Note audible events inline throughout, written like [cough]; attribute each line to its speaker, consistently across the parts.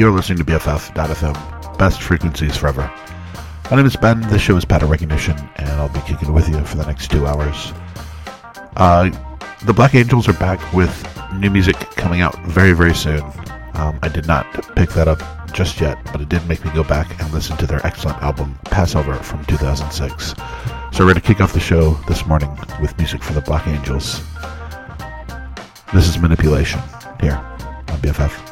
Speaker 1: You're listening to BFF.FM, best frequencies forever. My name is Ben. This show is Pattern Recognition, and I'll be kicking it with you for the next two hours. Uh, the Black Angels are back with new music coming out very, very soon. Um, I did not pick that up just yet, but it did make me go back and listen to their excellent album, Passover, from 2006. So we're going to kick off the show this morning with music from the Black Angels. This is Manipulation here on BFF.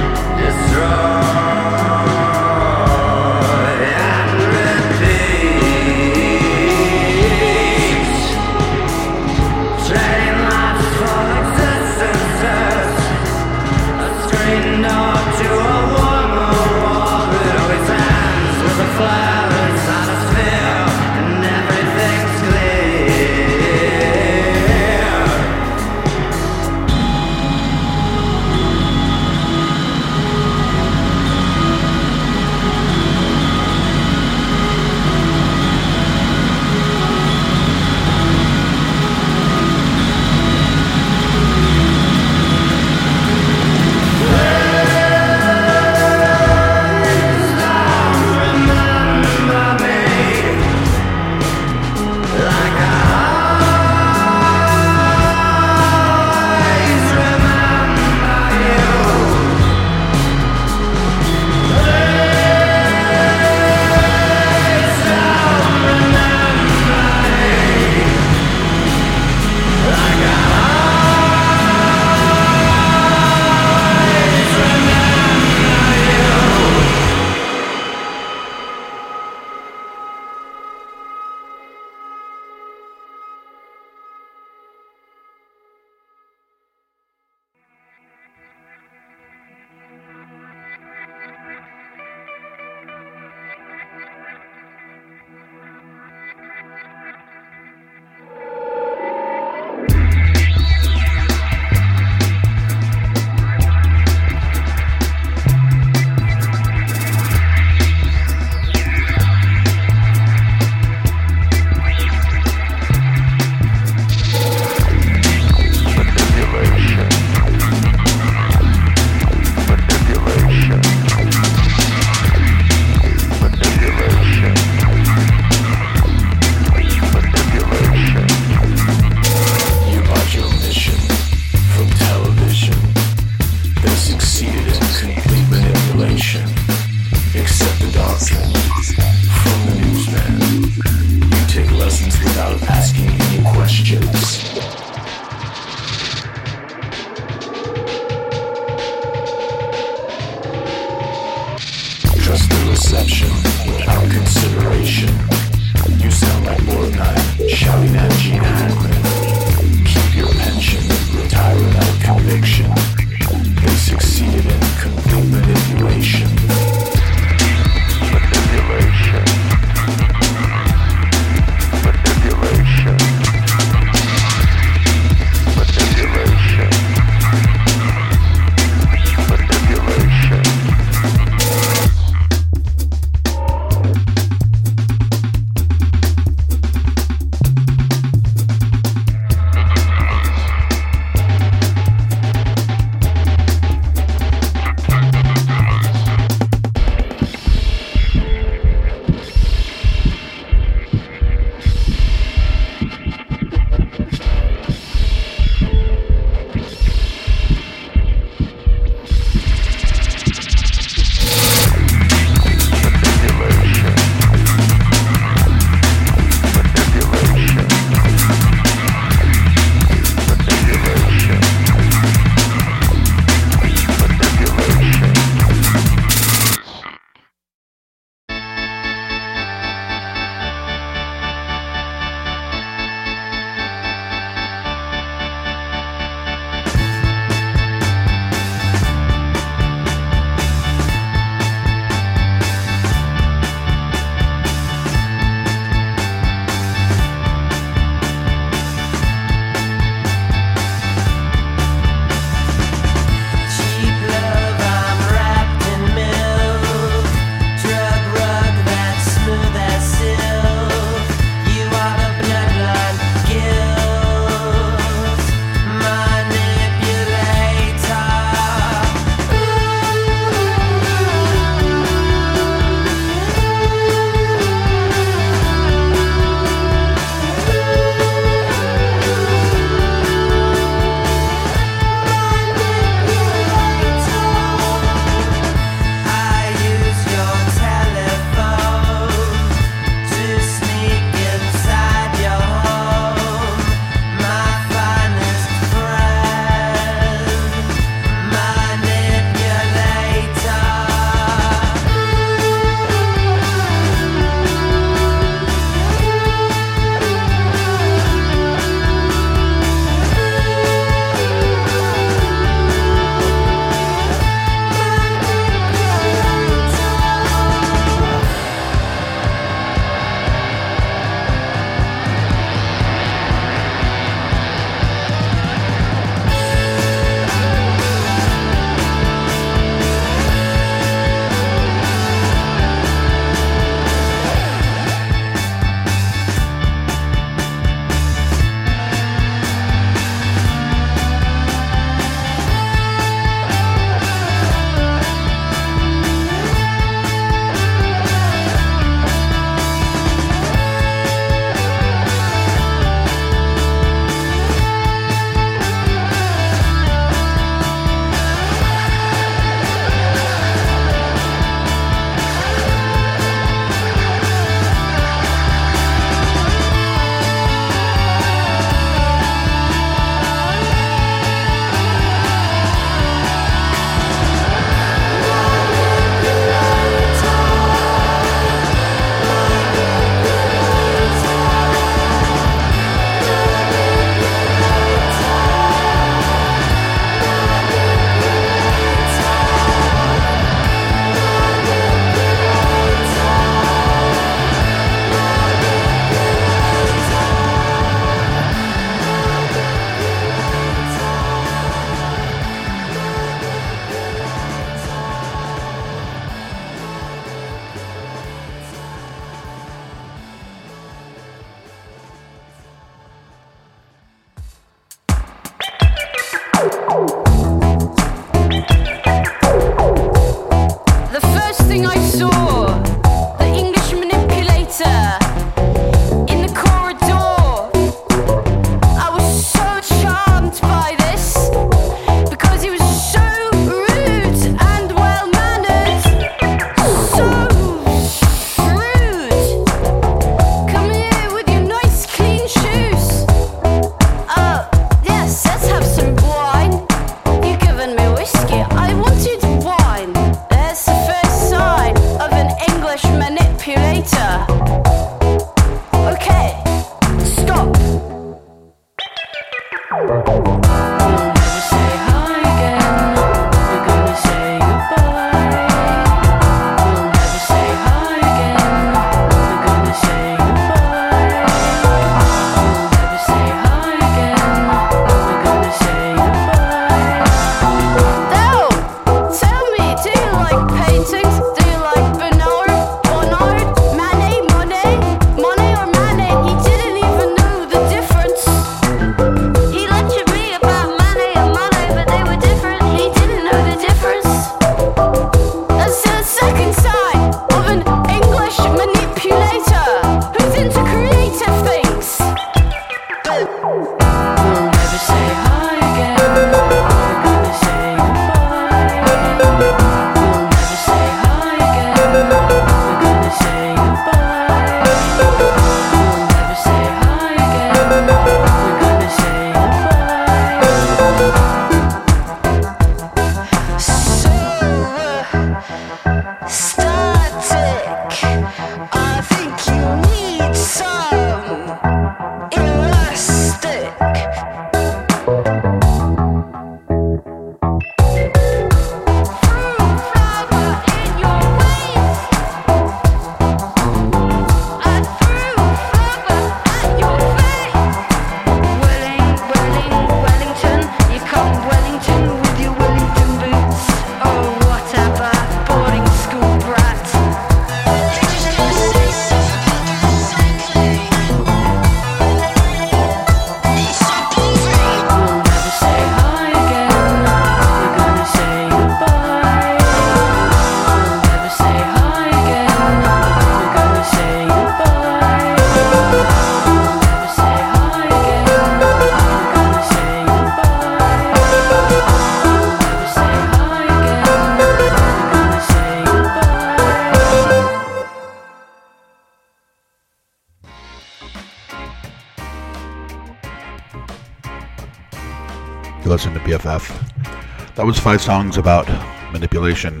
Speaker 1: BFF. That was five songs about manipulation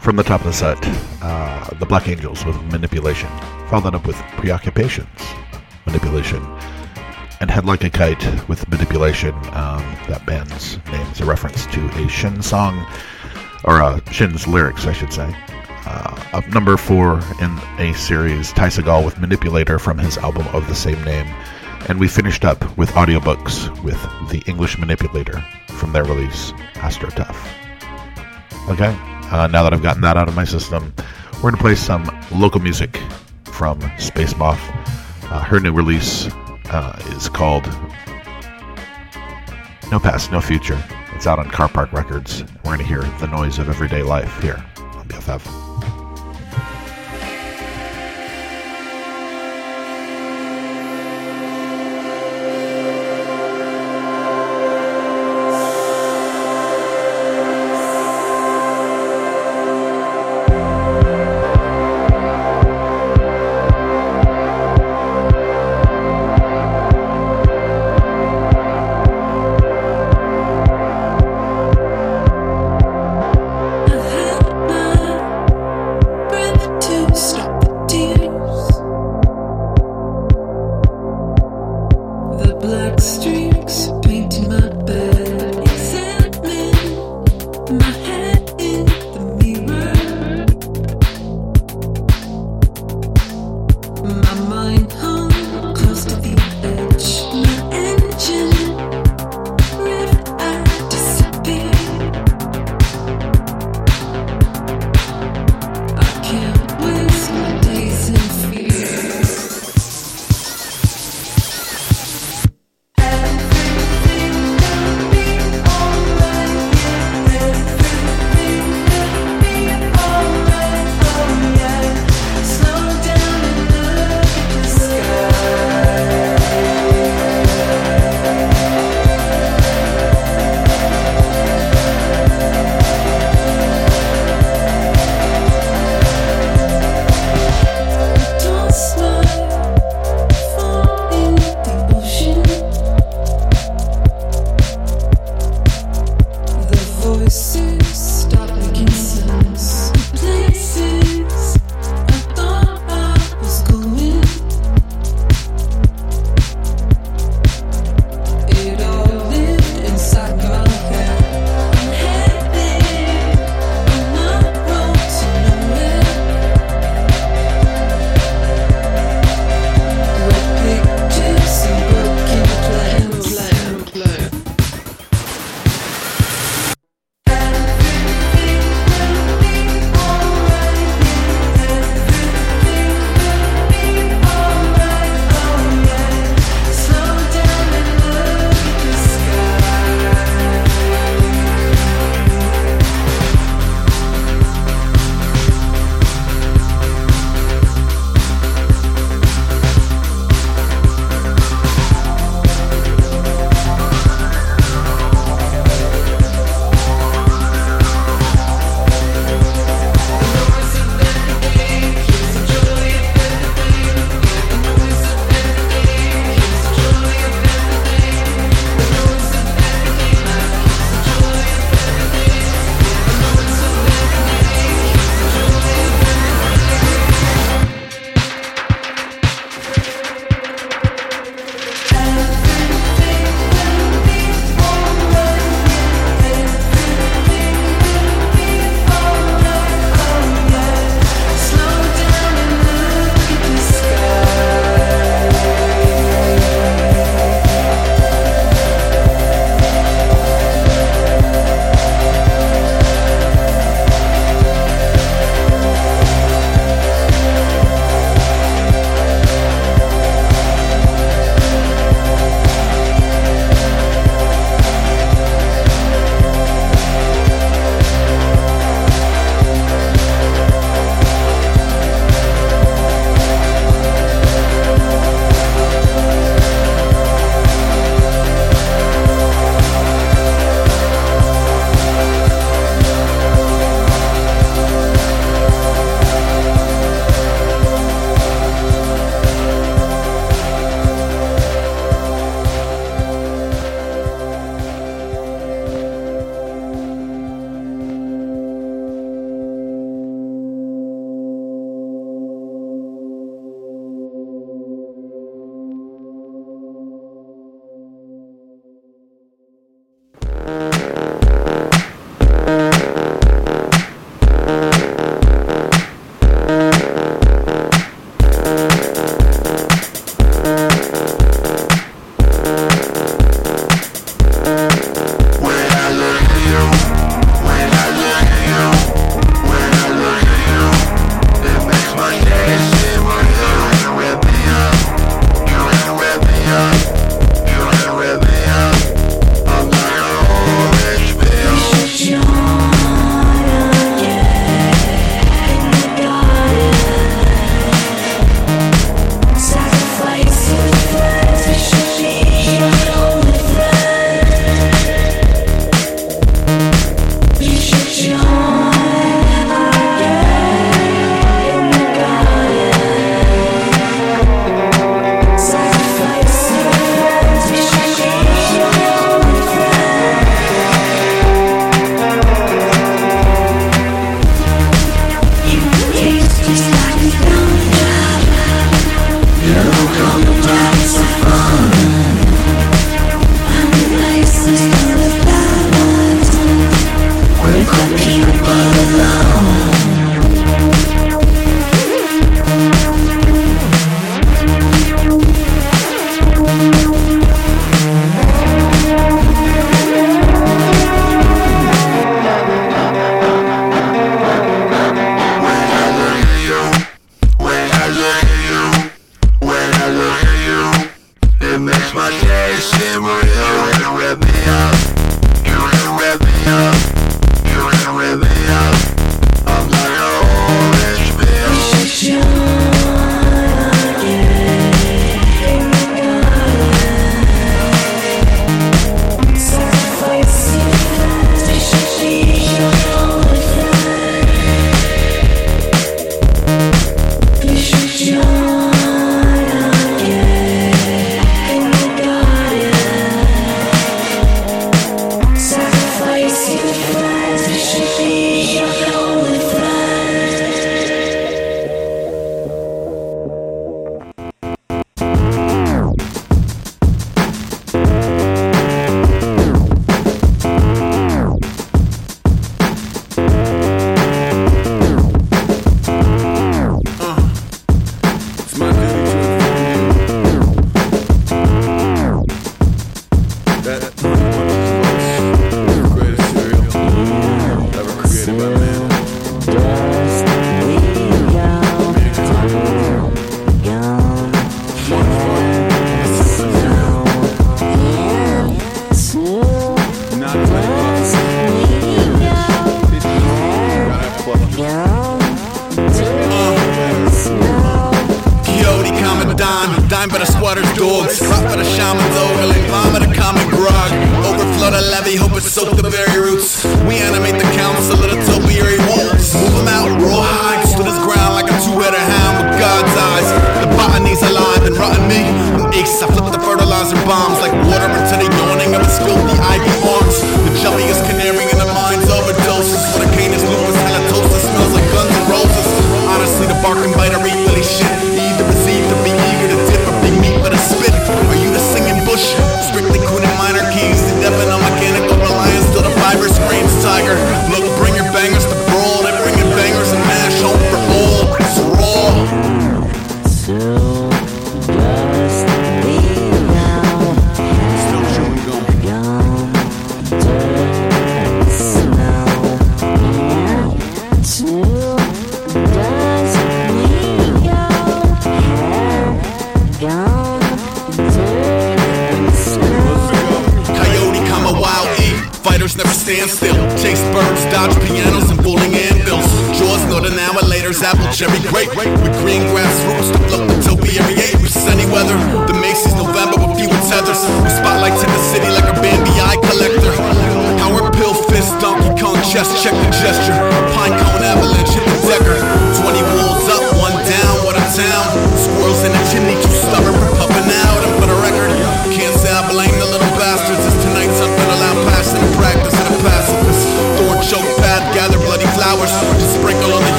Speaker 1: from the top of the set. Uh, the Black Angels with Manipulation. Followed up with Preoccupations, Manipulation. And Head Like a Kite with Manipulation. Um, that band's name is a reference to a Shin song, or uh, Shin's lyrics, I should say. Uh, up number four in a series, Ty Segall with Manipulator from his album of the same name. And we finished up with audiobooks with The English Manipulator from their release, Astro Tough. Okay, uh, now that I've gotten that out of my system, we're going to play some local music from Spacemoth. Uh, her new release uh, is called No Past, No Future. It's out on Carpark Records. We're going to hear the noise of everyday life here on BFF.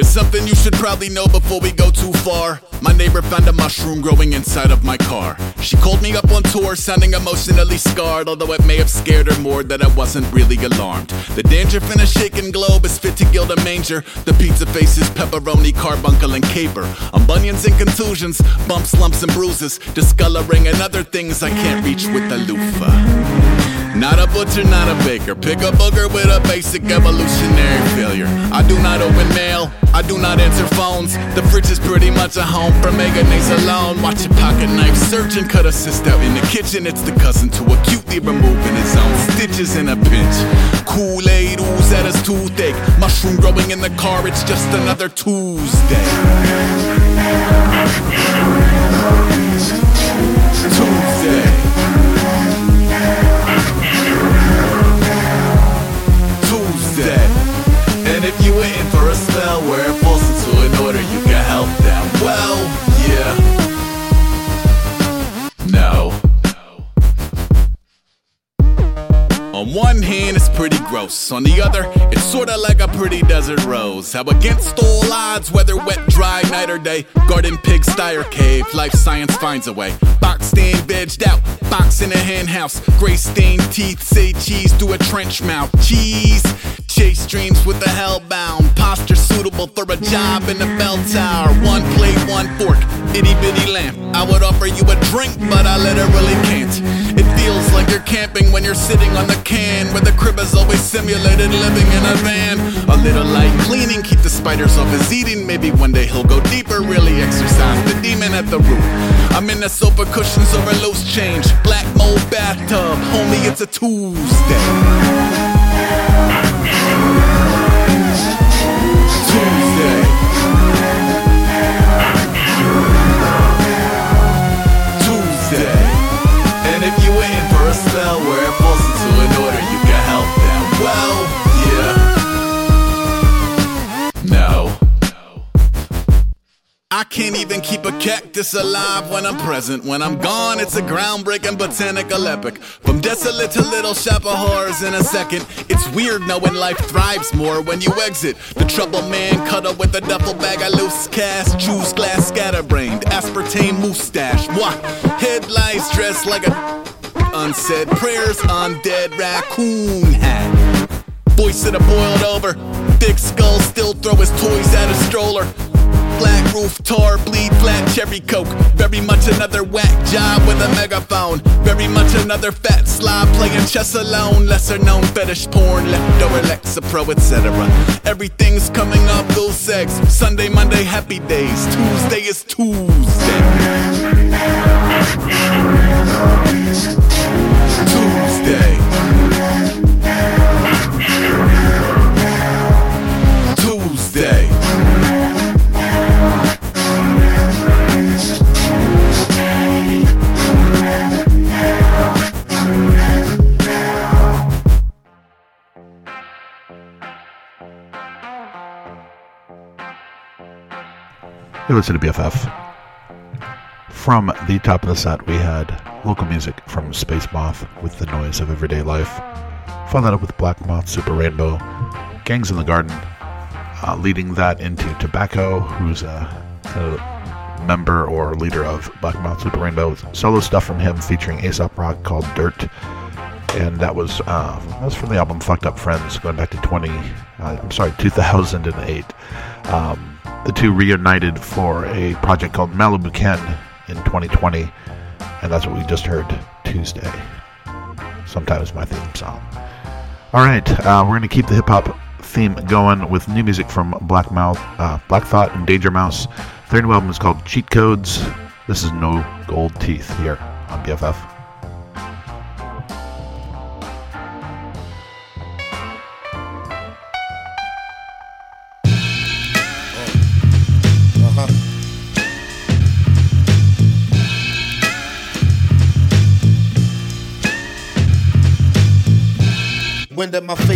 Speaker 2: There's something you should probably know before we go too far. My neighbor found a mushroom growing inside of my car. She called me up on tour, sounding emotionally scarred, although it may have scared her more that I wasn't really alarmed. The danger in a shaken globe is fit to gild a manger. The pizza faces, pepperoni, carbuncle, and caper. On bunions and contusions, bumps, lumps, and bruises, discoloring and other things I can't reach with the loofah. Not a butcher, not a baker. Pick a booger with a basic evolutionary failure. I do not open mail, I do not answer phones. The fridge is pretty much a home for mega mayonnaise alone. Watch a pocket knife surgeon cut a sister out in the kitchen. It's the cousin to acutely removing his own stitches in a pinch. Kool Aid ooze at his toothache. Mushroom growing in the car, it's just another. Tuesday. One hand, gross. On the other, it's sorta like a pretty desert rose. How against all odds, whether wet, dry, night or day, garden, pig, sty, or cave, life science finds a way. Box stand, vegged out, box in a hen house. Gray stained teeth say cheese through a trench mouth. Cheese, chase dreams with the hellbound. Posture suitable for a job in the bell tower. One plate, one fork, itty bitty lamp. I would offer you a drink, but I literally can't. It feels like you're camping when you're sitting on the can, where the crib is always simulated living in a van. A little light cleaning, keep the spiders off his eating. Maybe one day he'll go deeper, really exercise the demon at the root. I'm in the sofa cushions over loose change. Black mold bathtub, homie, it's a. Tuesday. I can't even keep a cactus alive when I'm present. When I'm gone, it's a groundbreaking botanical epic. From desolate to little shop of horrors in a second. It's weird knowing life thrives more when you exit. The trouble man cuddle with a duffel bag of loose cash, juice glass scatterbrained, aspartame mustache. Moi, headlights dressed like a unsaid prayers, on dead raccoon hat. Voice of the boiled over. Thick skull still throw his toys at a stroller. Black roof, tar, bleed, flat cherry coke. Very much another whack job with a megaphone. Very much another fat slob playing chess alone. Lesser known fetish porn, leftover Lexapro, etc. Everything's coming up, those eggs. Sunday, Monday, happy days. Tuesday is. Tuesday.
Speaker 1: You listen to BFF. From the top of the set, we had local music from Spacemoth with the noise of everyday life. Followed that up with Black Moth Super Rainbow, Gangs in the Garden, uh, leading that into Tobacco, who's a, a member or leader of Black Moth Super Rainbow. Solo stuff from him featuring Aesop Rock called Dirt. And that was uh, that was from the album Fucked Up Friends, going back to 20. Uh, I'm sorry, 2008. Um, the two reunited for a project called Malibu Ken in 2020, and that's what we just heard Tuesday. Sometimes my theme song. All right, uh, we're going to keep the hip hop theme going with new music from Black Mouth, uh, Black Thought, and Danger Mouse. Their new album is called Cheat Codes. This is No Gold Teeth here on BFF.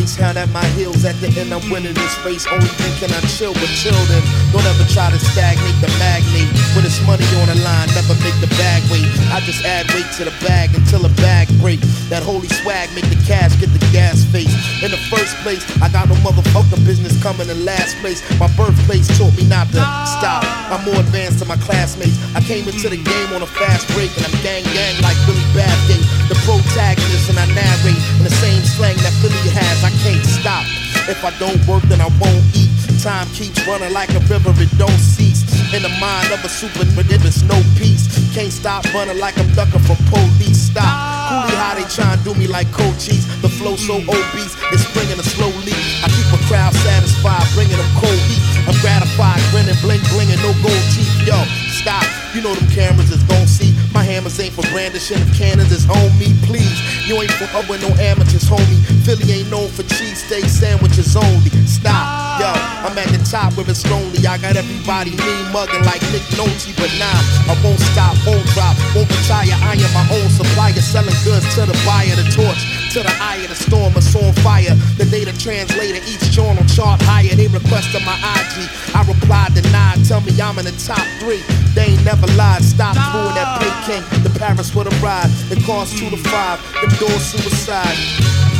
Speaker 3: Face, at my heels. At the end, I'm winning this race. Only thinking I chill, but chill then. Don't ever try to stagnate the magnate. When it's money on the line, never make the bag wait. I just add weight to the bag until the bag break. That holy swag make the cash get the gas face. In the first place, I got no motherfucker business coming in last place. My birthplace taught me not to
Speaker 4: stop. I'm more advanced than my classmates. I came into the game on a fast break, and I'm gang gang like Billy Bathgate, the protagonist, and I narrate in the same slang that Philly has. I can't stop. If I don't work, then I won't eat. Time keeps running like a river, it don't cease. In the mind of a super, but if it's no peace, can't stop running like I'm ducking from police. Stop. Coolie how they try and do me like cold cheese. The flow so mm. obese, it's bringing a slow leak. I keep a crowd satisfied, bringing them cold heat. I'm gratified, grinning, bling, blinging, no gold teeth. Yo, stop. You know them cameras is gon' see. My hammers ain't for brandishing of cannons, it's on me, please. You ain't for up with no amateurs, homie. Philly ain't known for cheesesteak sandwiches only. Stop, yo, I'm at the top where it's lonely. I got everybody mean mugging like Nick Nolte, but nah, I won't stop, won't drop, won't retire. I am my own supplier, selling goods to the buyer, the torch to the eye of the storm, it's on fire. The data translator, each journal chart higher. They requested my IG, I replied denied. Tell me I'm in the top three. They ain't never lied. Stop fooling that Peking. The Paris with a ride. It costs two to five. Them doors suicide.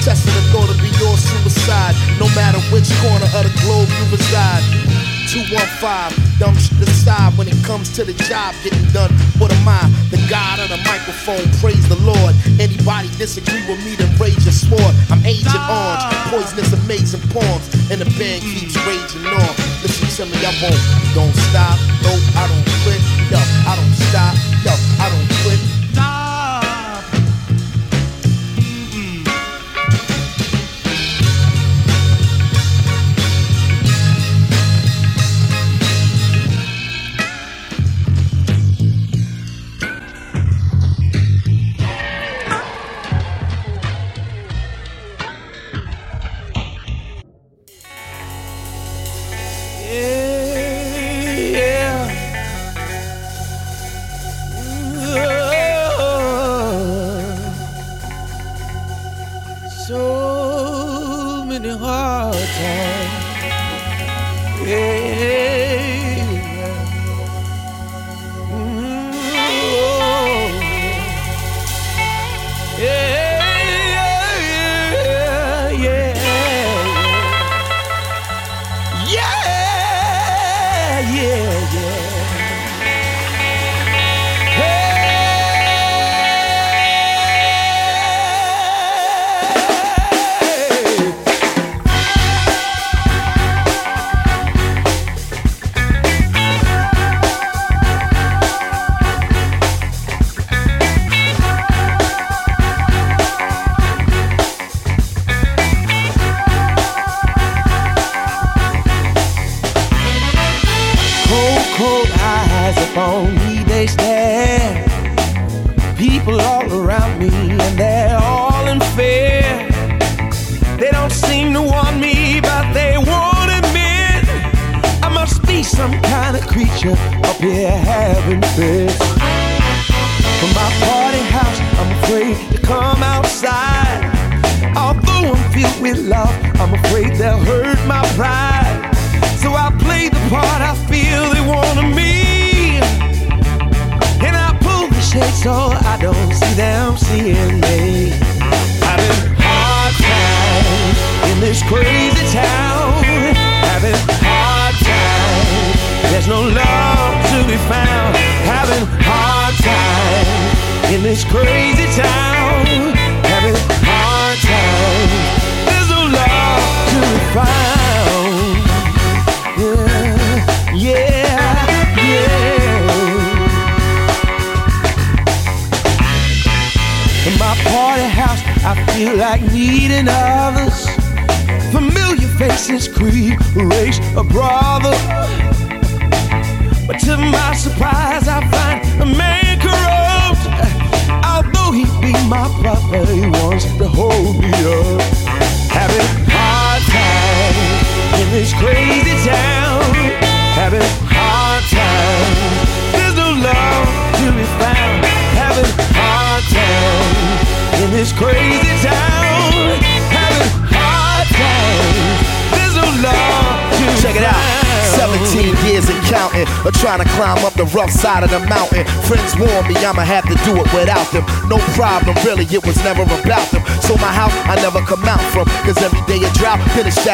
Speaker 4: Testing the thought to be your suicide. No matter which corner of the globe you reside. 215, dumb shit aside when it comes to the job getting done. What am I? The God of the microphone, praise the Lord. Anybody disagree with me, then rage your sword. I'm Agent Orange, poisonous, amazing poems, and the band keeps raging on. Listen to me, I won't, don't stop, no, I don't quit, yo, I don't stop, yo, I don't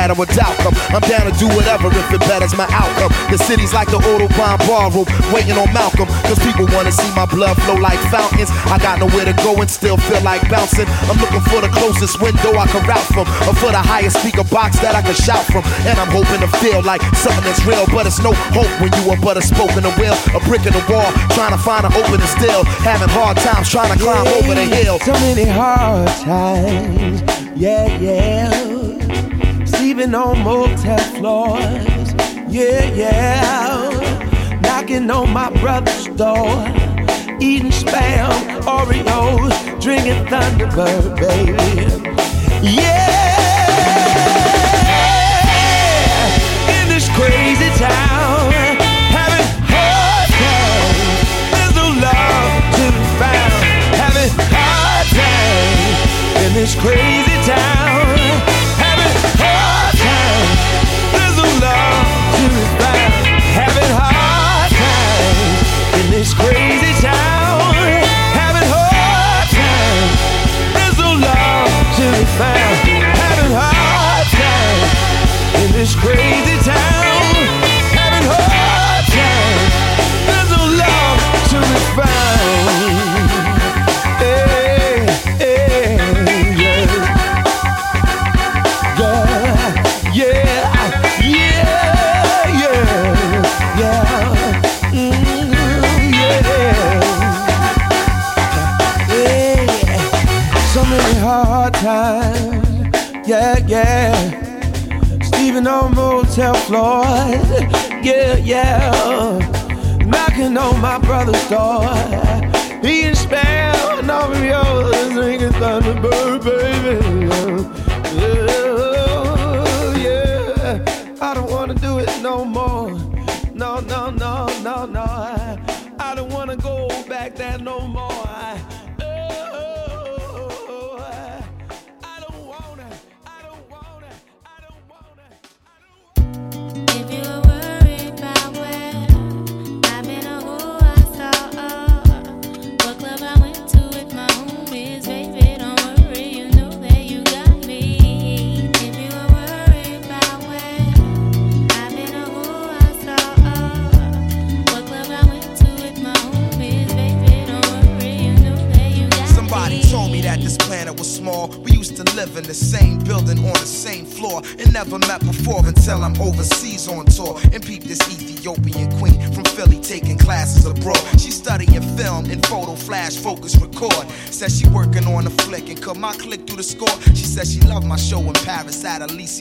Speaker 3: that or doubt them. I'm down to do whatever if it betters my outcome. The city's like the Autobahn ballroom, waiting on Malcolm. Cause people wanna see my blood flow like fountains. I got nowhere to go and still feel like bouncing. I'm looking for the closest window I can route from, or for the highest speaker box that I can shout from. And I'm hoping to feel like something that's real, but it's no hope when you are but a spoke in the wheel, a brick in the wall, trying to find an opening still. Having hard times trying to climb yeah, over the hill.
Speaker 4: So many hard times, yeah, yeah. Sleeping on motel floors. Yeah, yeah. Knocking on my brother's door. Eating spam, Oreos, drinking Thunderbird, baby. Yeah. In this crazy town. Having hard times. There's no love to be found. Having hard times. In this crazy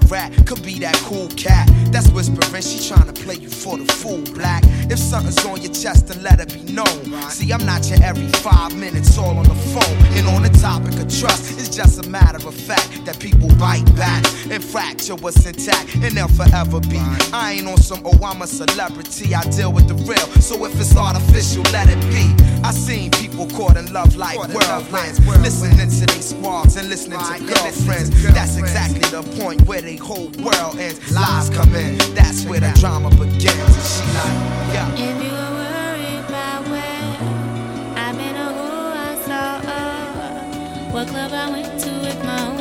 Speaker 5: that
Speaker 6: rat could be
Speaker 7: that
Speaker 3: cool cat. That's whispering, she trying to play you for the fool, black. If something's on your chest, then let it be known. See, I'm not your every five minutes all on the phone. And on the topic of trust, it's just a matter of fact that people bite back and fracture what's intact, and they'll forever be. I ain't on some, oh, I'm a celebrity, I deal with the real. So if it's artificial, let it be. I seen people caught in love like whirlwinds, listening to these squads and listening to girlfriends. That's exactly the point where they whole world ends. Lies come in. That's where the drama begins. And she like, yeah.
Speaker 5: If you were worried about where I've been or who I saw, or what club I went
Speaker 8: to
Speaker 9: with
Speaker 8: my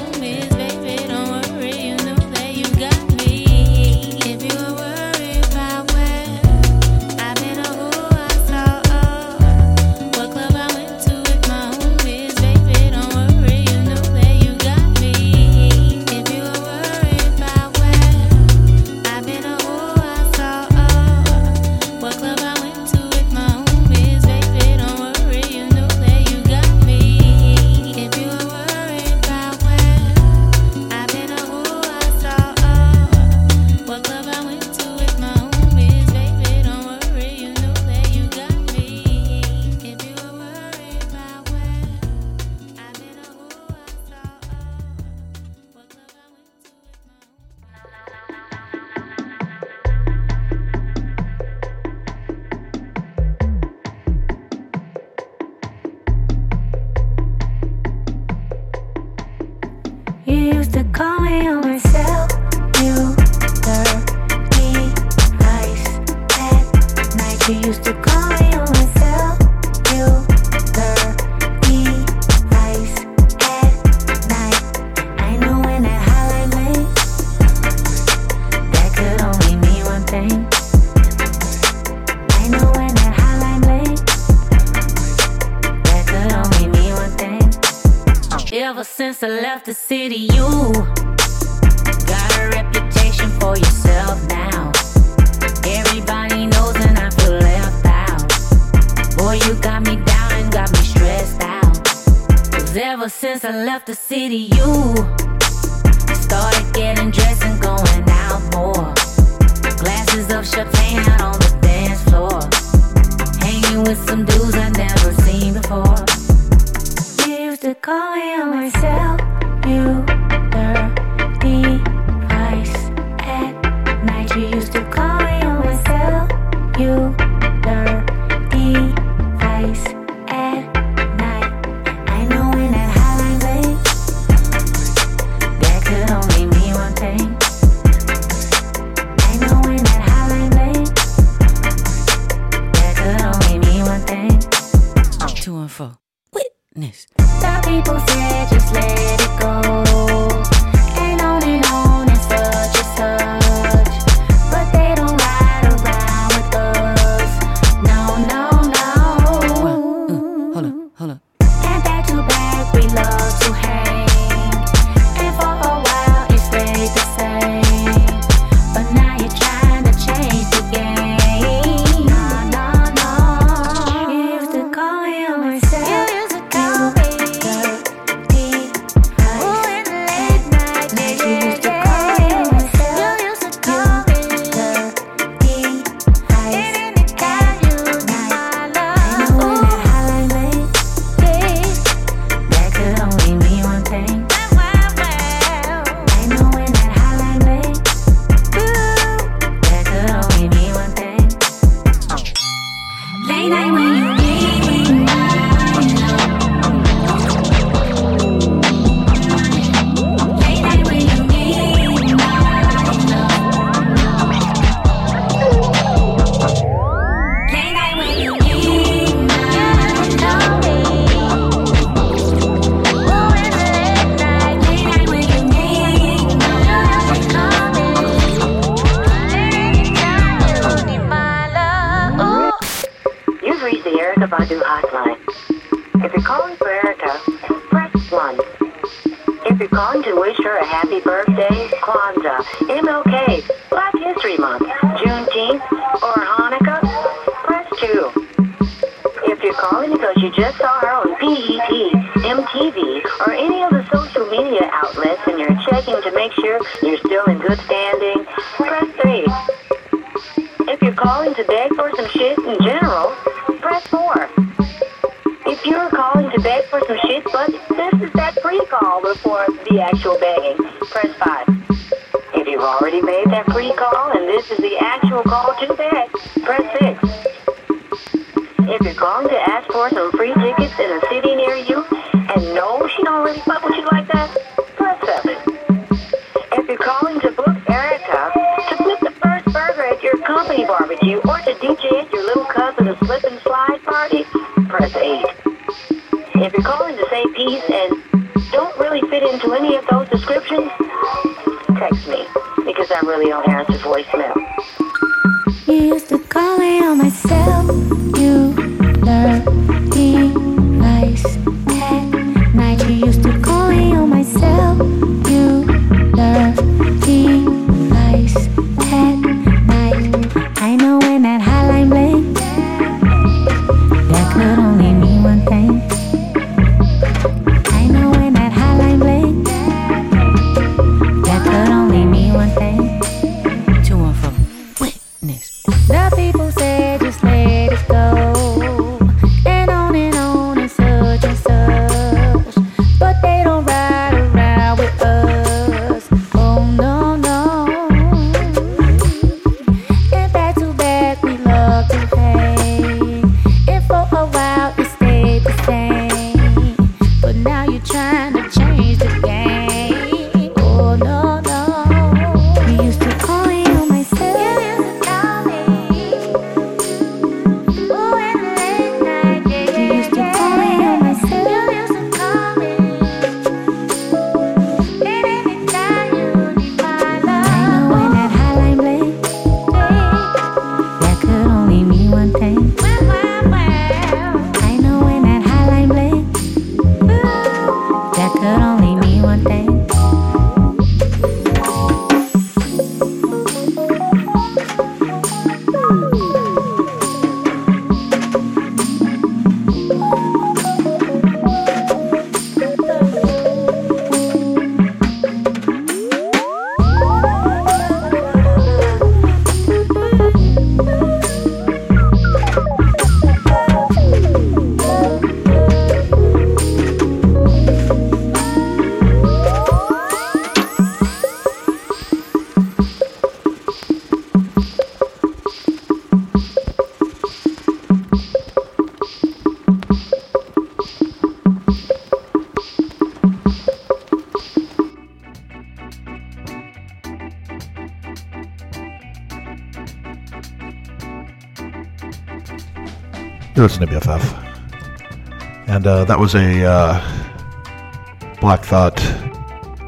Speaker 8: You're
Speaker 1: listening to BFF. And uh, that was a uh, Black Thought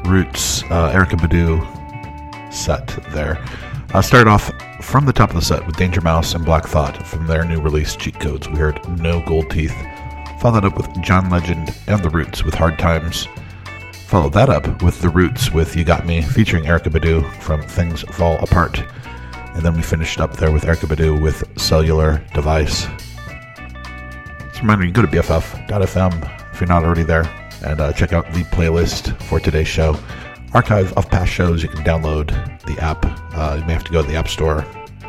Speaker 1: Roots uh, Erykah Badu set there. Uh, started off from the top of the set with Danger Mouse and Black Thought from their new release Cheat Codes. We heard No Gold Teeth. Followed that up with John Legend and The Roots with Hard Times. Followed that up with The Roots with You Got Me featuring Erykah Badu from Things Fall Apart. And then we finished up there with Erykah Badu with Cellular Device. Just a reminder, you can go to BFF.fm if you're not already there and uh, check out the playlist for today's show. Archive of past shows, you can download the app. Uh, you may have to go to the App Store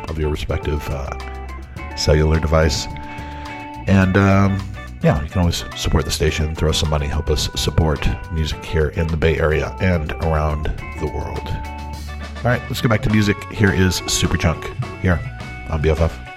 Speaker 1: of your respective uh, cellular device. And um, yeah, you can always support the station, throw us some money, help us support music here in the Bay Area and around the world. All right, let's go back to music. Here is Superchunk here on BFF.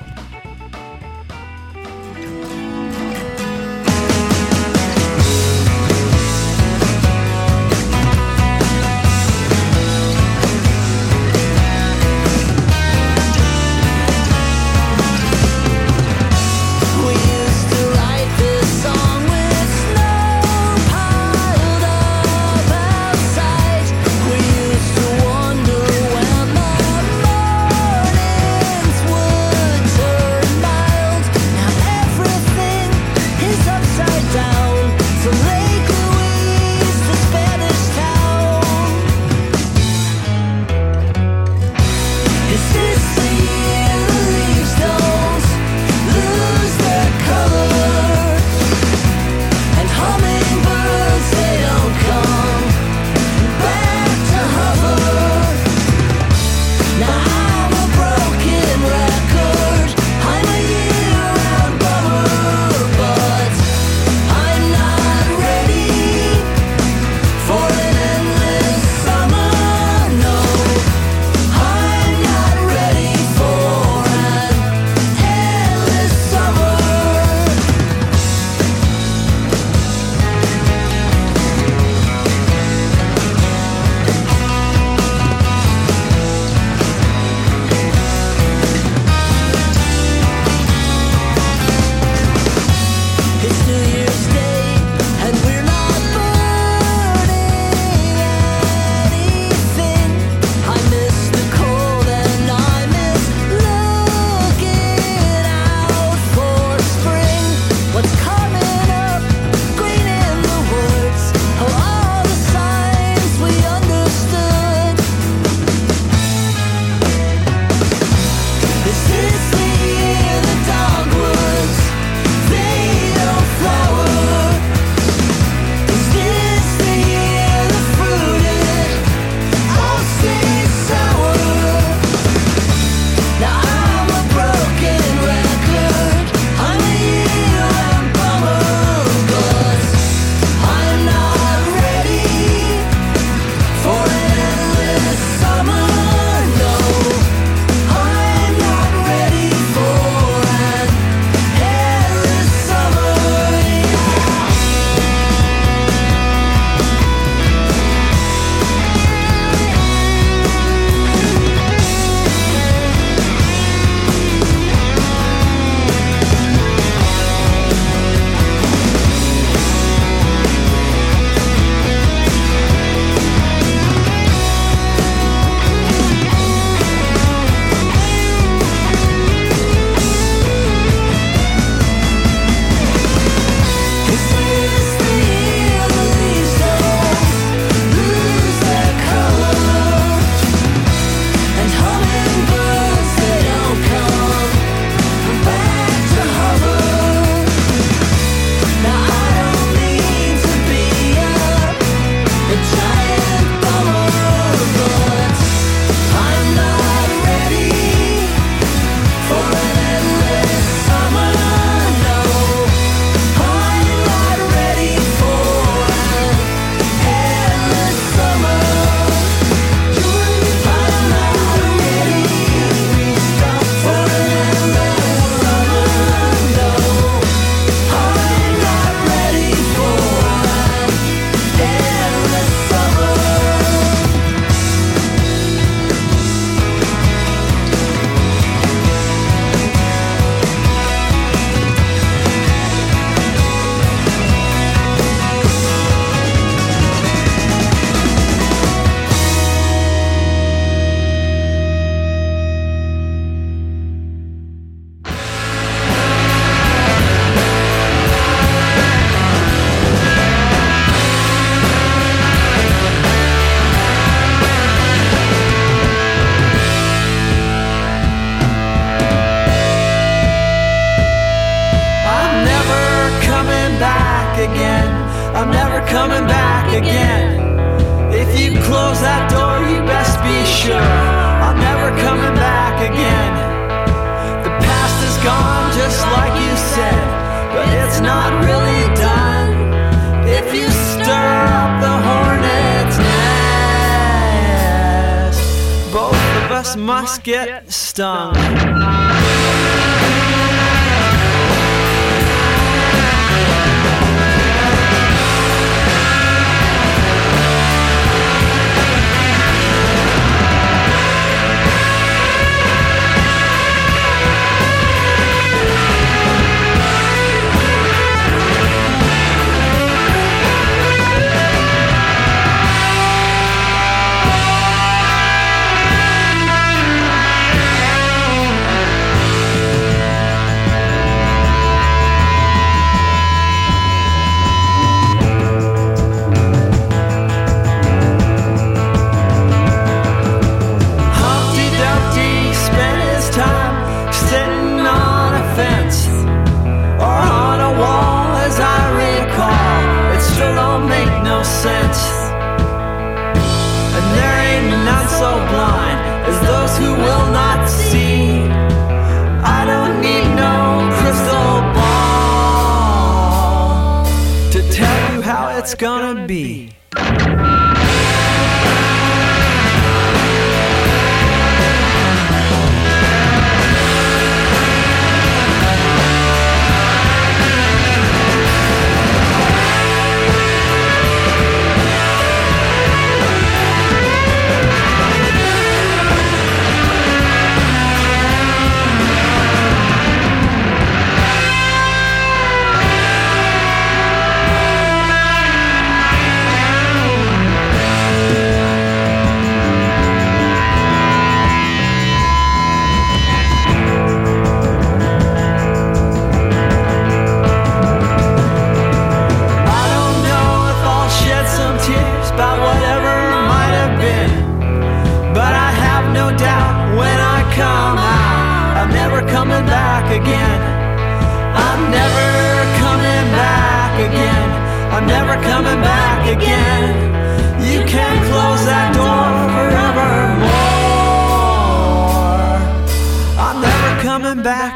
Speaker 10: it's gonna be.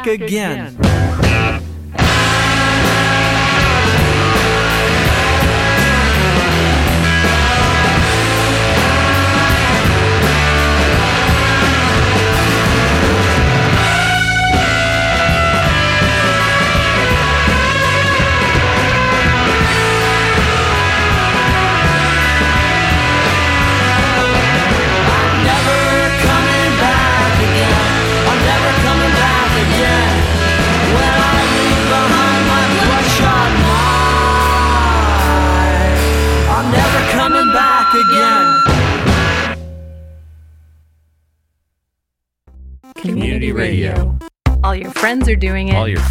Speaker 10: again.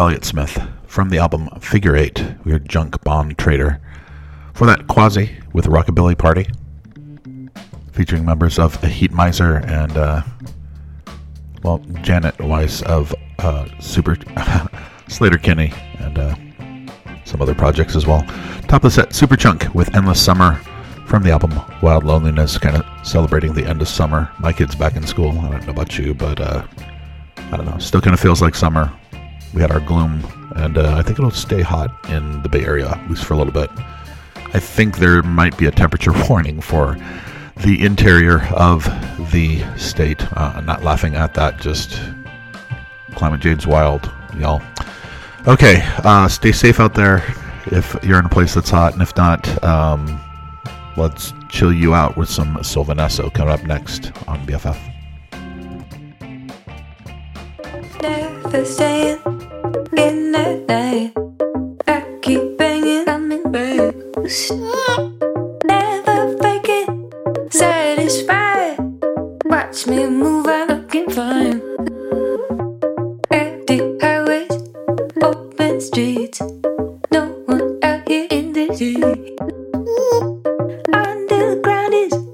Speaker 1: Elliott Smith from the album Figure Eight. We heard Junk Bond Trader. For that, Quasi with Rockabilly Party, featuring members of Heatmiser and, uh, well, Janet Weiss of uh, Super [laughs] Sleater-Kinney and uh, some other projects as well. Top of the set, Superchunk with Endless Summer from the album Wild Loneliness, kind of celebrating the end of summer. My kid's back in school. I don't know about you, but uh, I don't know. Still kind of feels like summer. We had our gloom, and uh, I think it'll stay hot in the Bay Area, at least for a little bit. I think there might be a temperature [laughs] warning for the interior of the state. Uh, I'm not laughing at that, just climate jade's wild, y'all. Okay, uh, stay safe out there if you're in a place that's hot, and if not, um, let's chill you out with some Sylvan Esso coming up next on BFF.
Speaker 11: Never staying the ground is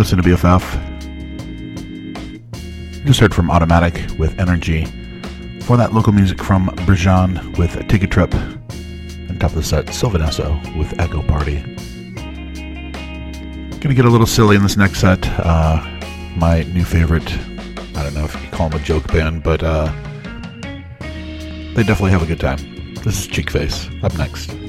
Speaker 1: listen to BFF. Just heard from Automatic with Energy. For that, local music from Brijean with Ticket Trip. And top of the set, Sylvan Esso with Echo Party. Gonna get a little silly in this next set. Uh, my new favorite, I don't know if you call them a joke band, but uh, they definitely have a good time. This is Cheekface, up next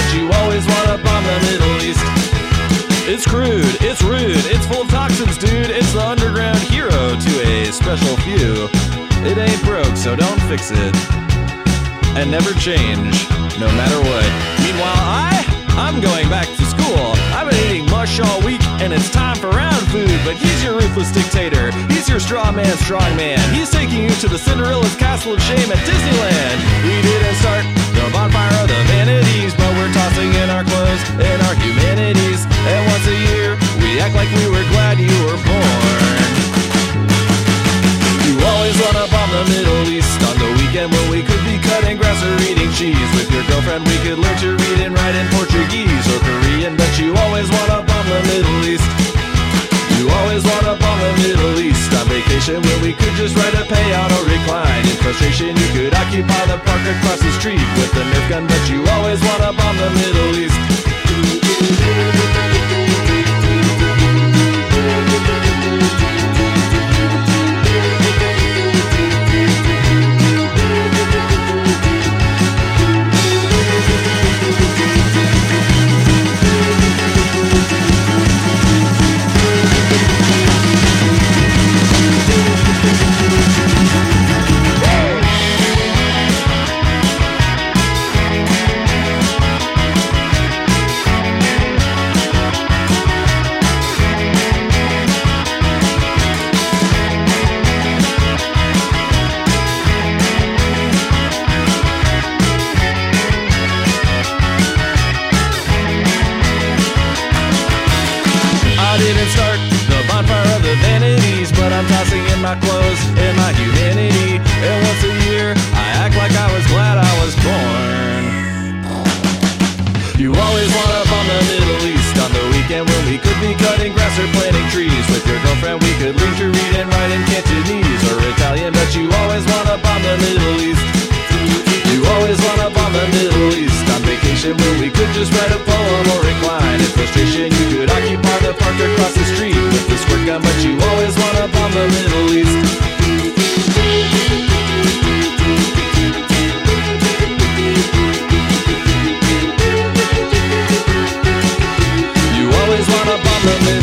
Speaker 12: but you always up on the Middle East. It's crude, it's rude, it's full of toxins, dude. It's the underground hero to a special few. It ain't broke, so don't fix it. And never change, no matter what. Meanwhile, I, I'm going back to school. I've been eating mush all week, and it's time for round food. But he's your ruthless dictator. He's your straw man, strong man. He's taking you to the Cinderella's castle of shame at Disneyland. We didn't start the bonfire of the vanities, but we're tossing in our clothes and our humanities. And once a year, we act like we were glad you were born. You always want to bomb the Middle East on the weekend when we could be cutting grass or eating cheese. With your girlfriend, we could learn to read and write in Portuguese or Korean, but you always want to bomb the Middle East. Always want to bomb the Middle East on vacation when we could just write a payout or recline. In frustration, you could occupy the park across the street with a Nerf gun, but you always want to bomb the Middle East. Or planting trees. With your girlfriend, we could learn to read and write in Cantonese or Italian, but you always want to bomb the Middle East. You always want to bomb the Middle East on vacation when we could just write a poem or recline. In frustration, you could occupy the park across the street with the squirt gun, but you always want up on the Middle East. The Middle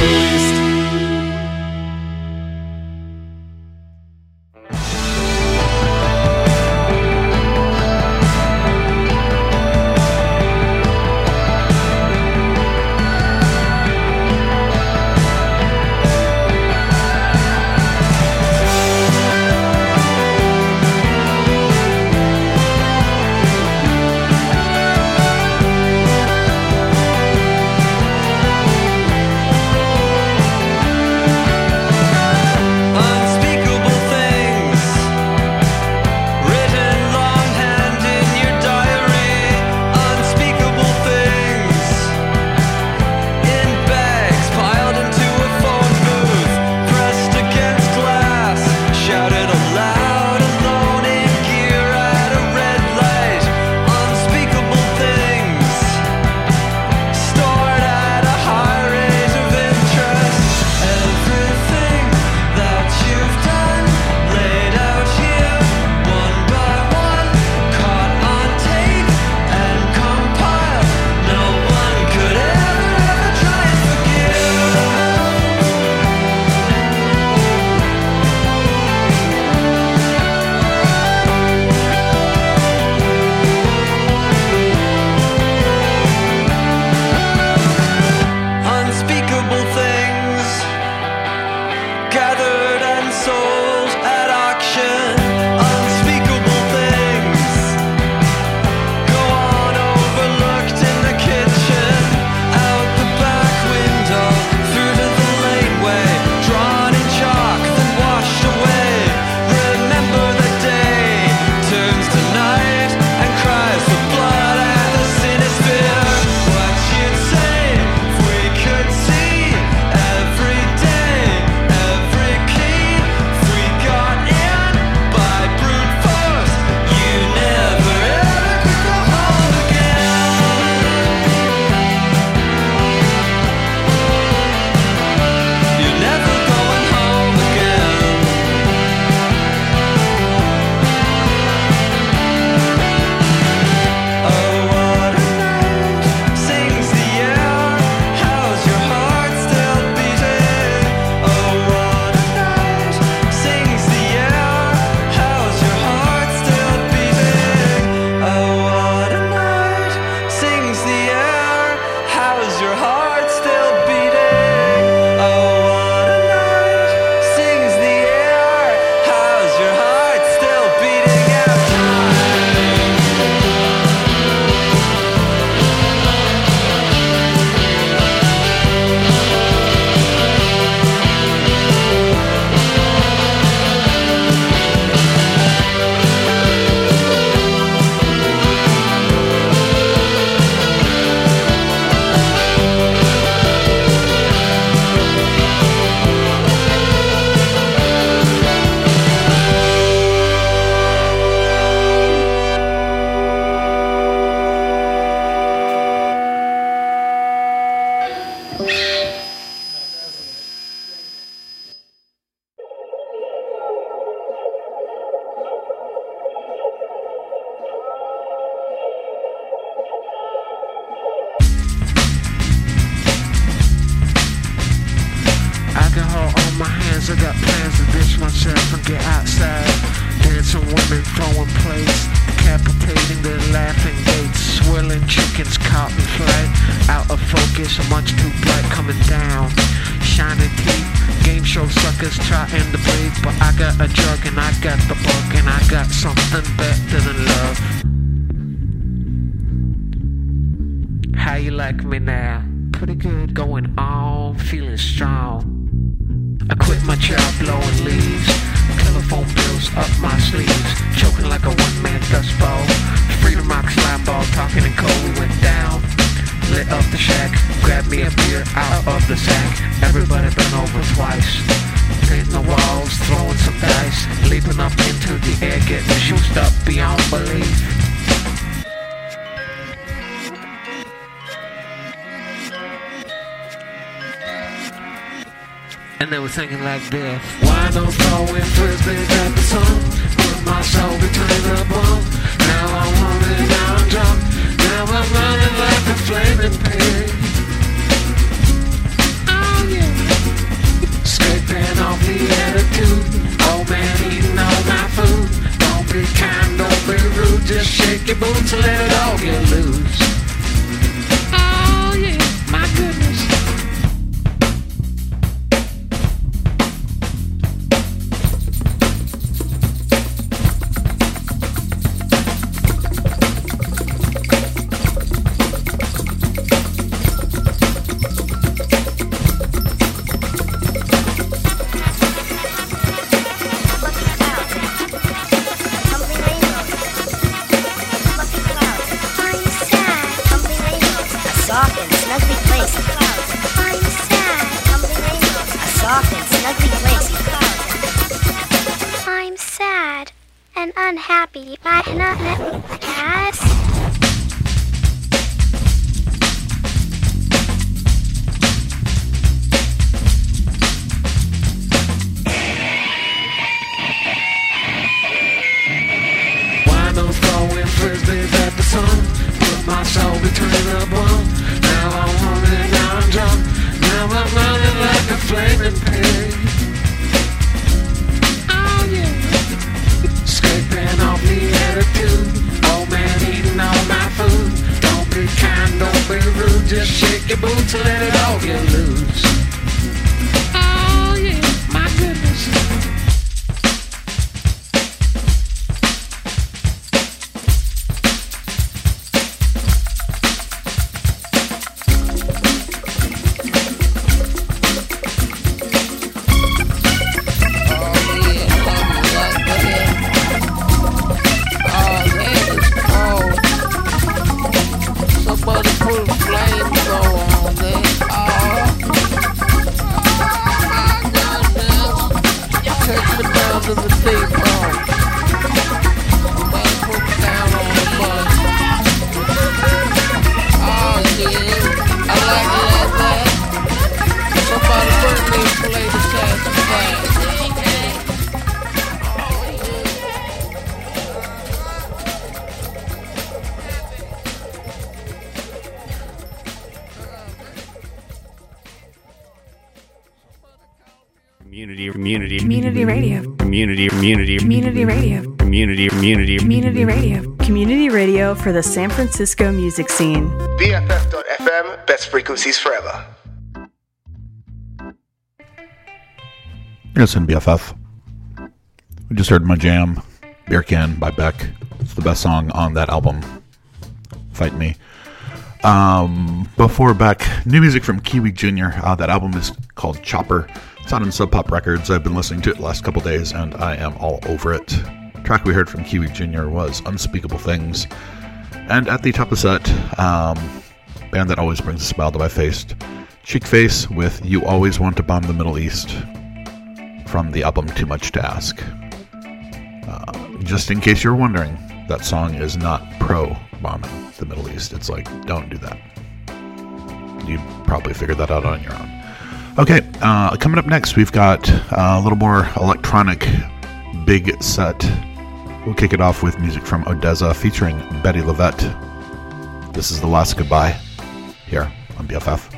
Speaker 13: like this. Why don't throwing frisbees at the sun Put my soul between the bone. Now I'm running, now I'm drunk Now I'm running like a flaming pig. Oh yeah. Escaping off the attitude. Old man eating all my food. Don't be kind, don't be rude. Just shake your boots and let it all get loose
Speaker 14: for the San Francisco music scene.
Speaker 15: BFF.FM, best frequencies forever.
Speaker 1: Yes, in BFF. We just heard My Jam, Beer Can by Beck. It's the best song on that album. Fight Me. Um, before Beck, new music from Kiwi Jr. Uh, that album is called Chopper. It's out on Sub Pop Records. I've been listening to it the last couple days and I am all over it. track we heard from Kiwi Jr. was Unspeakable Things. And at the top of the set, um, band that always brings a smile to my face, Cheekface with You Always Want to Bomb the Middle East from the album Too Much to Ask. Uh, just in case you're wondering, that song is not pro bombing the Middle East. It's like, don't do that. You probably figured that out on your own. Okay, uh, coming up next, we've got uh, a little more electronic big set. We'll kick it off with music from Odesza featuring Bettye LaVette. This is The Last Goodbye here on BFF.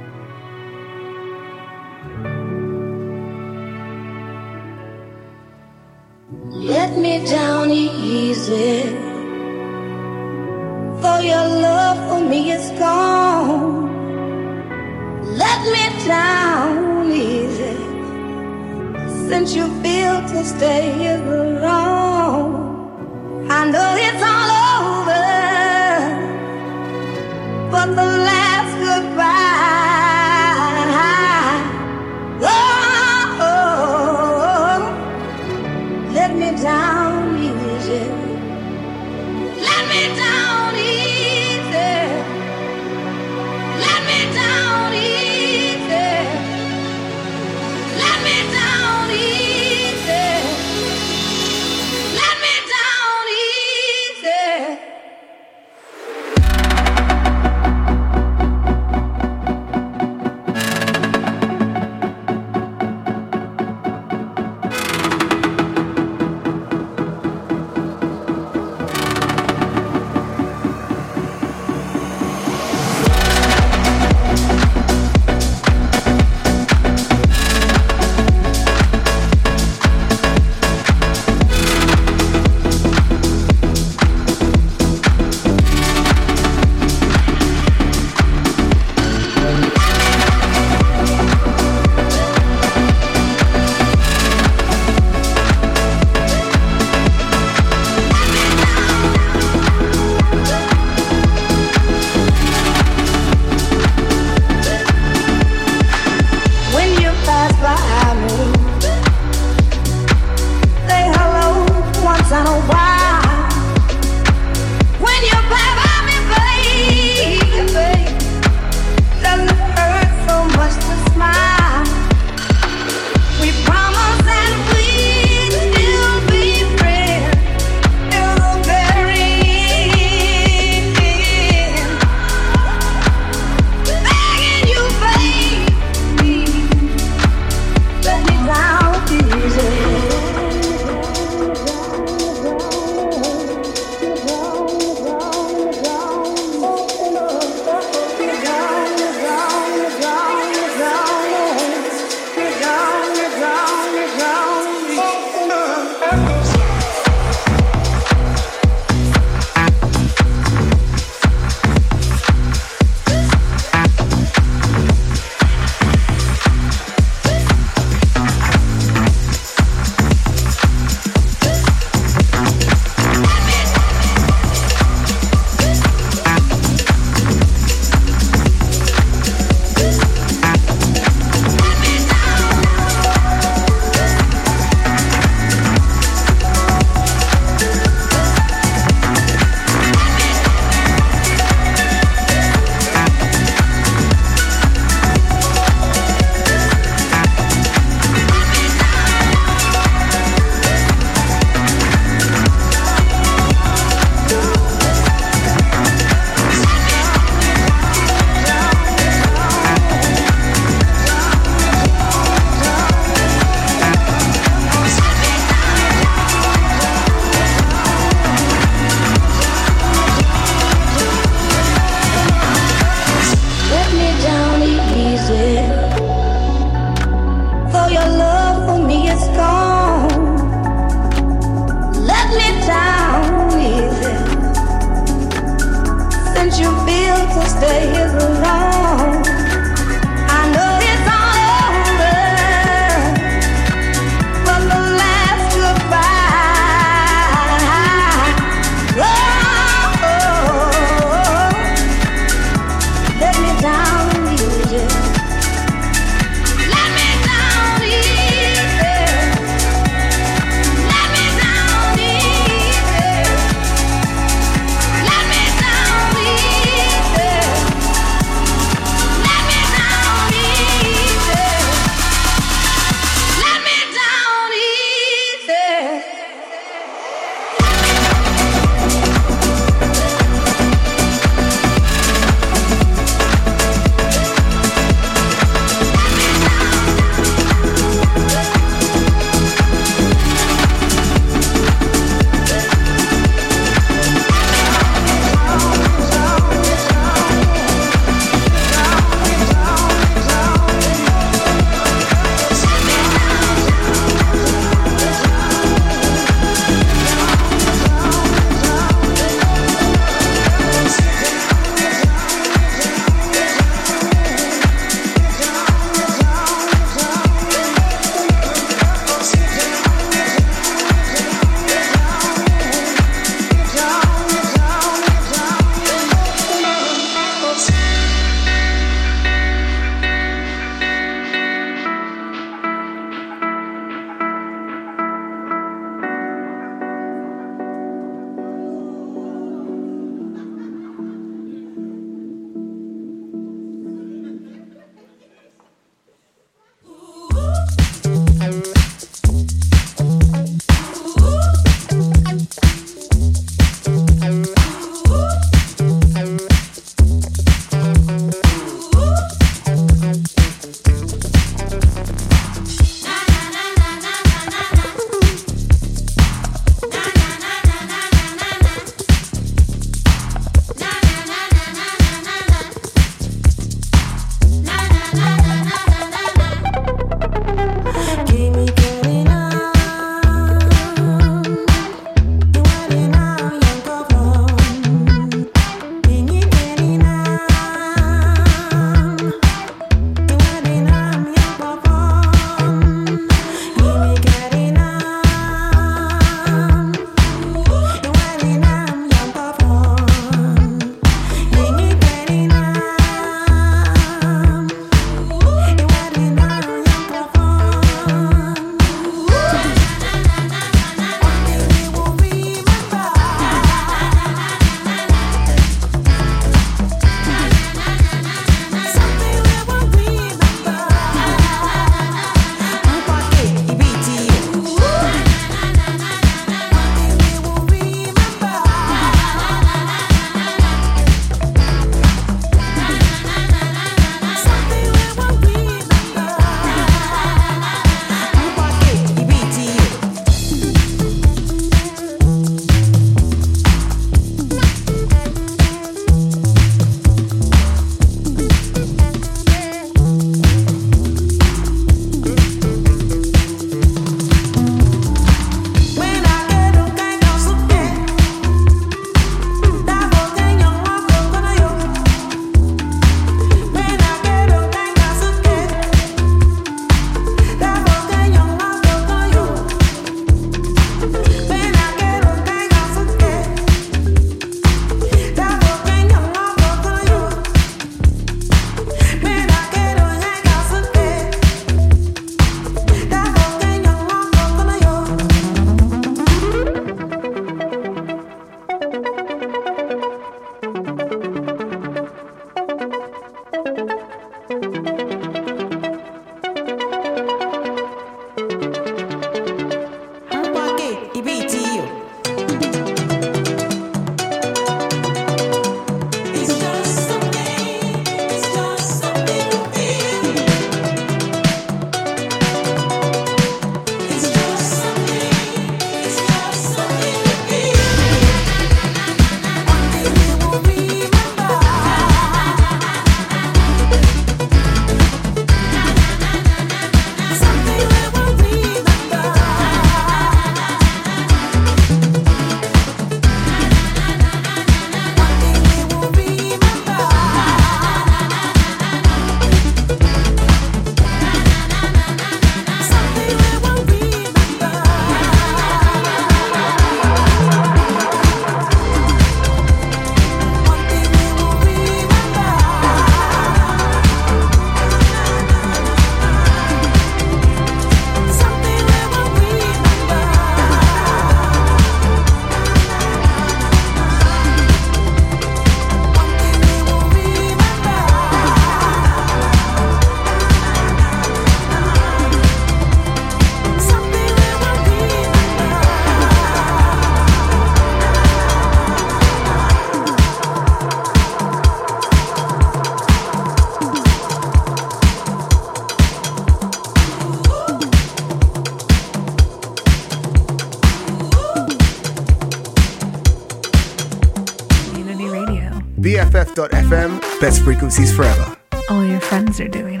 Speaker 15: BFF.FM, best frequencies forever.
Speaker 14: All your friends are doing it.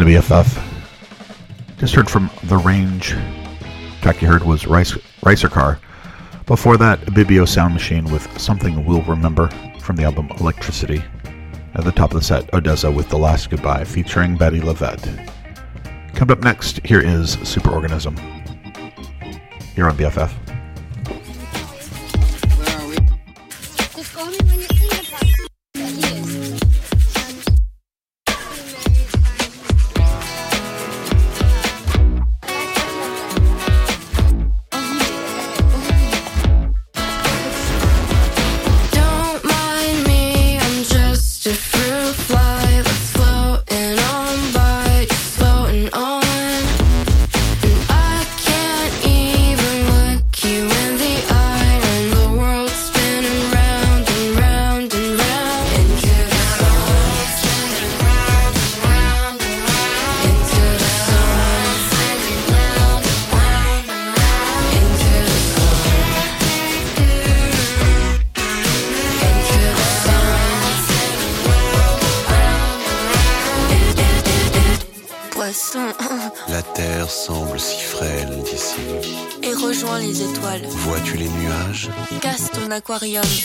Speaker 1: Listen to BFF. Just heard from The Range. Track you heard was Rice, Ricercar. Before that, Ibibio Sound Machine with Something We'll Remember from the album Electricity. At the top of the set, Odesza with The Last Goodbye featuring Bettye LaVette. Coming up next, here is Superorganism. Here on BFF.
Speaker 7: Aquarium.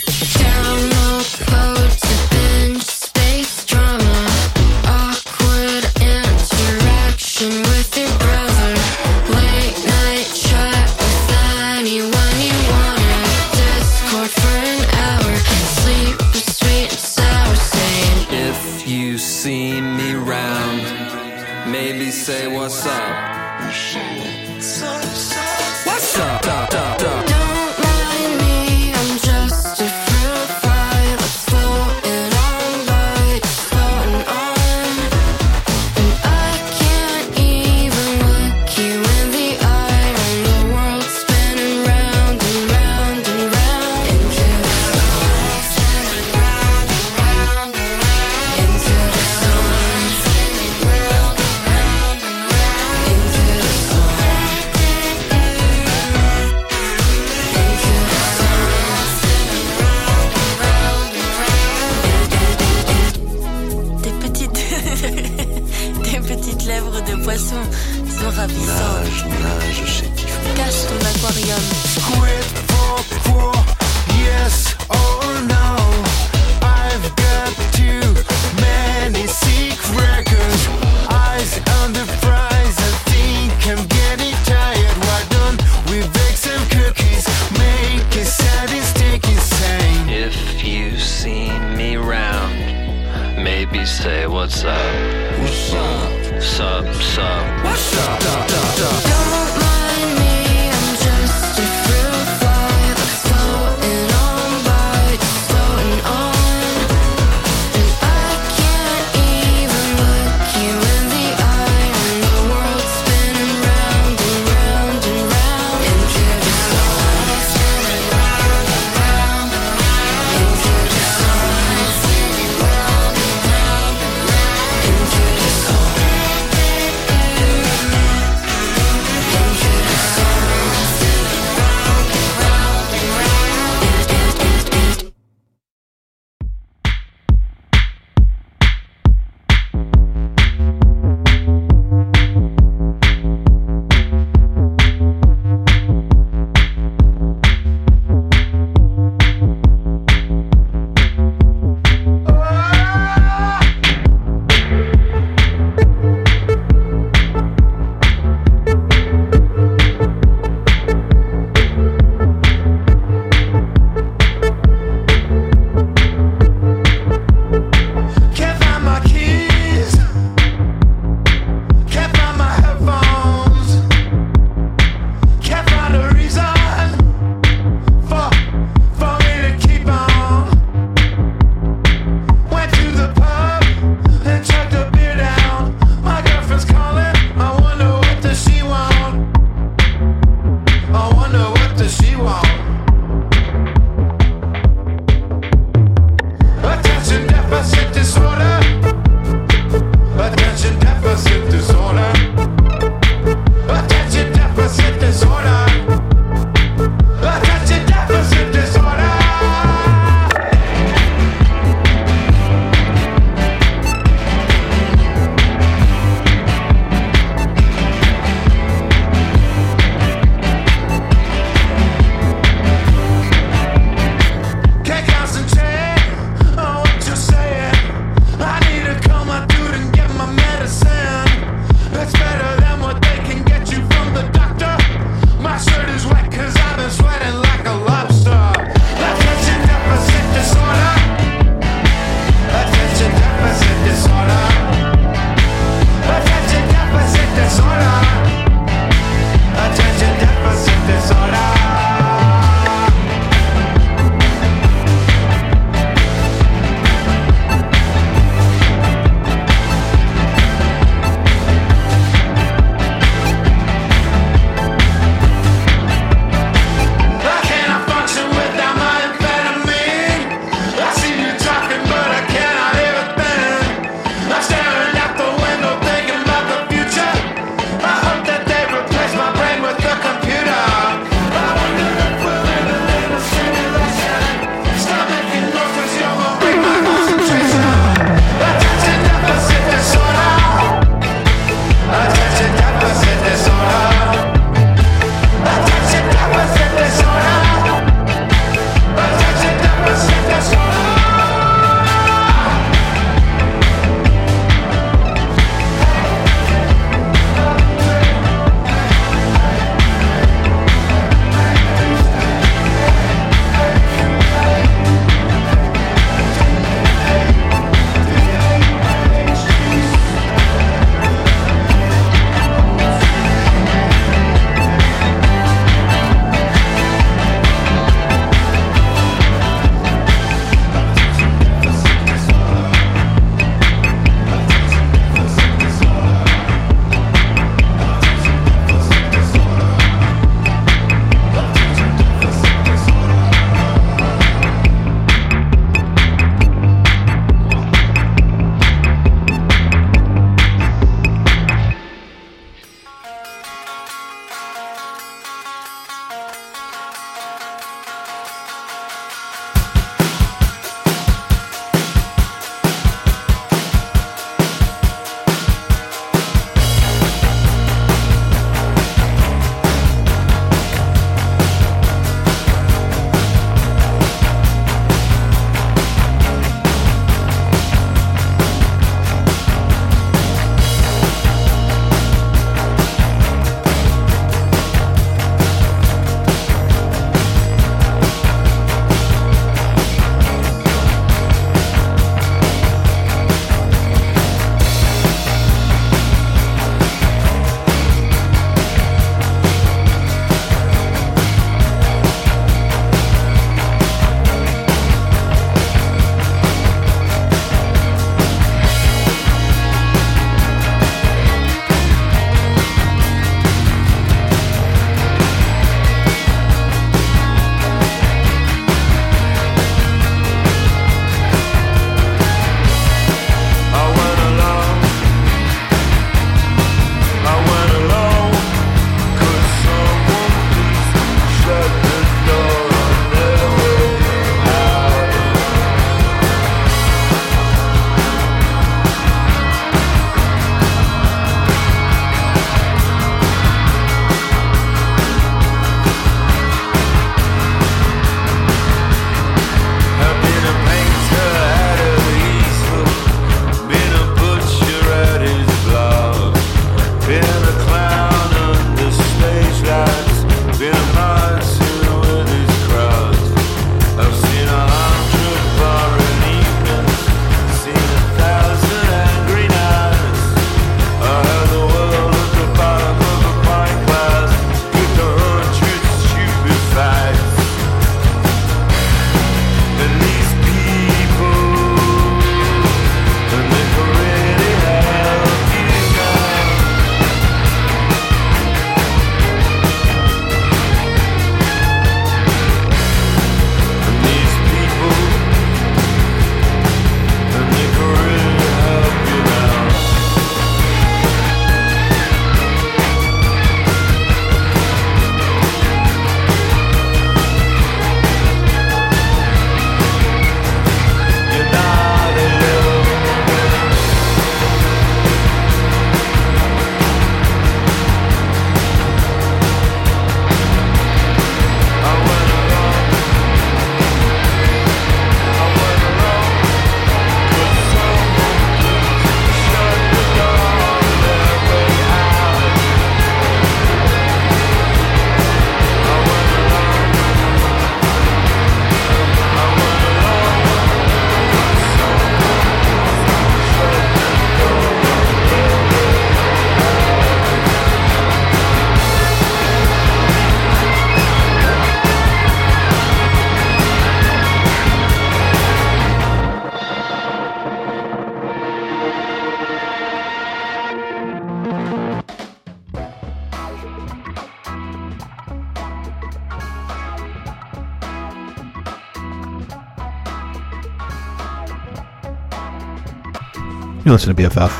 Speaker 11: You
Speaker 16: listen to BFF.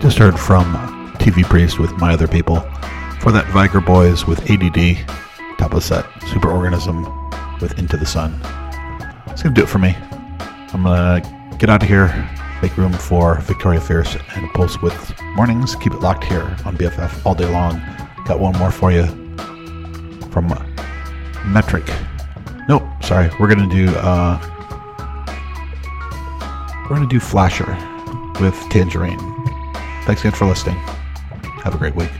Speaker 16: Just heard from TV Priest with My Other People. For that, Viagra Boys with ADD. Top of the set, Superorganism with Into the Sun. It's going to do it for me. I'm going to get out of here, make room for Victoria Fierce and Pulse with Mornings. Keep it locked here on BFF all day long. Got one more for you from Metric. Nope, sorry. We're going to do. Uh, we're going to do Flasher with Tangerine. Thanks again for listening. Have a great week.